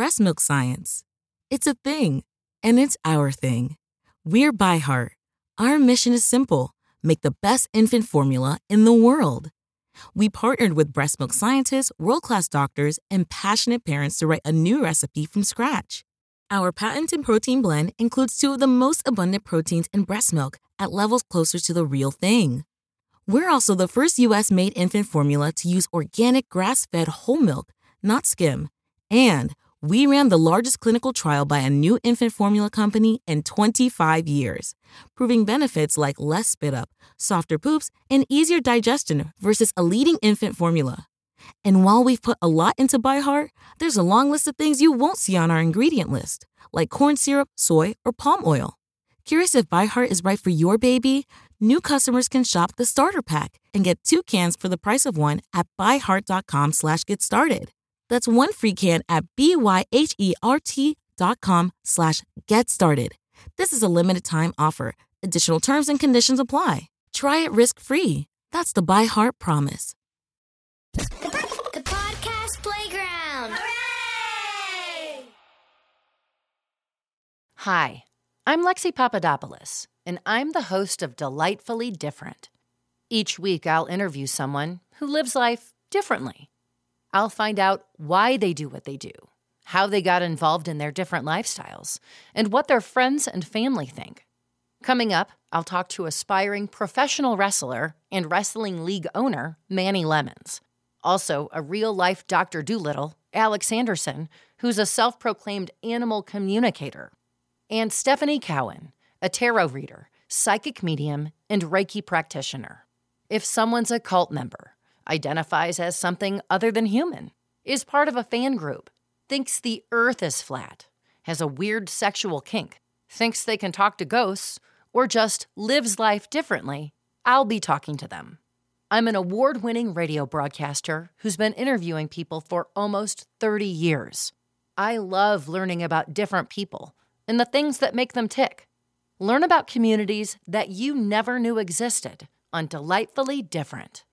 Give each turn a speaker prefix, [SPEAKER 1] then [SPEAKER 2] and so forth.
[SPEAKER 1] breast milk science. It's a thing, and it's our thing. We're ByHeart. Our mission is simple make the best infant formula in the world. We partnered with breast milk scientists, world class doctors, and passionate parents to write a new recipe from scratch. Our patented protein blend includes two of the most abundant proteins in breast milk at levels closer to the real thing. We're also the first US made infant formula to use organic grass fed whole milk, not skim. And we ran the largest clinical trial by a new infant formula company in 25 years, proving benefits like less spit up, softer poops, and easier digestion versus a leading infant formula. And while we've put a lot into ByHeart, there's a long list of things you won't see on our ingredient list, like corn syrup, soy, or palm oil. Curious if ByHeart is right for your baby? New customers can shop the starter pack and get two cans for the price of one at byheart.com slash get started. That's one free can at B-Y-H-E-A-R-T dot com slash get started. This is a limited time offer. Additional terms and conditions apply. Try it risk-free. That's the ByHeart promise.
[SPEAKER 2] The podcast playground.
[SPEAKER 3] Hooray!
[SPEAKER 4] Hi, I'm Lexi Papadopoulos, and I'm the host of Delightfully Different. Each week, I'll interview someone who lives life differently. I'll find out why they do what they do, how they got involved in their different lifestyles, and what their friends and family think. Coming up, I'll talk to aspiring professional wrestler and wrestling league owner Manny Lemons. Also, a real life Dr. Dolittle, Alex Anderson, who's a self proclaimed animal communicator. And Stephanie Cowan, a tarot reader, psychic medium, and Reiki practitioner. If someone's a cult member, identifies as something other than human, is part of a fan group, thinks the earth is flat, has a weird sexual kink, thinks they can talk to ghosts, or just lives life differently, I'll be talking to them. I'm an award winning radio broadcaster who's been interviewing people for almost 30 years. I love learning about different people and the things that make them tick. Learn about communities that you never knew existed on Delightfully Different.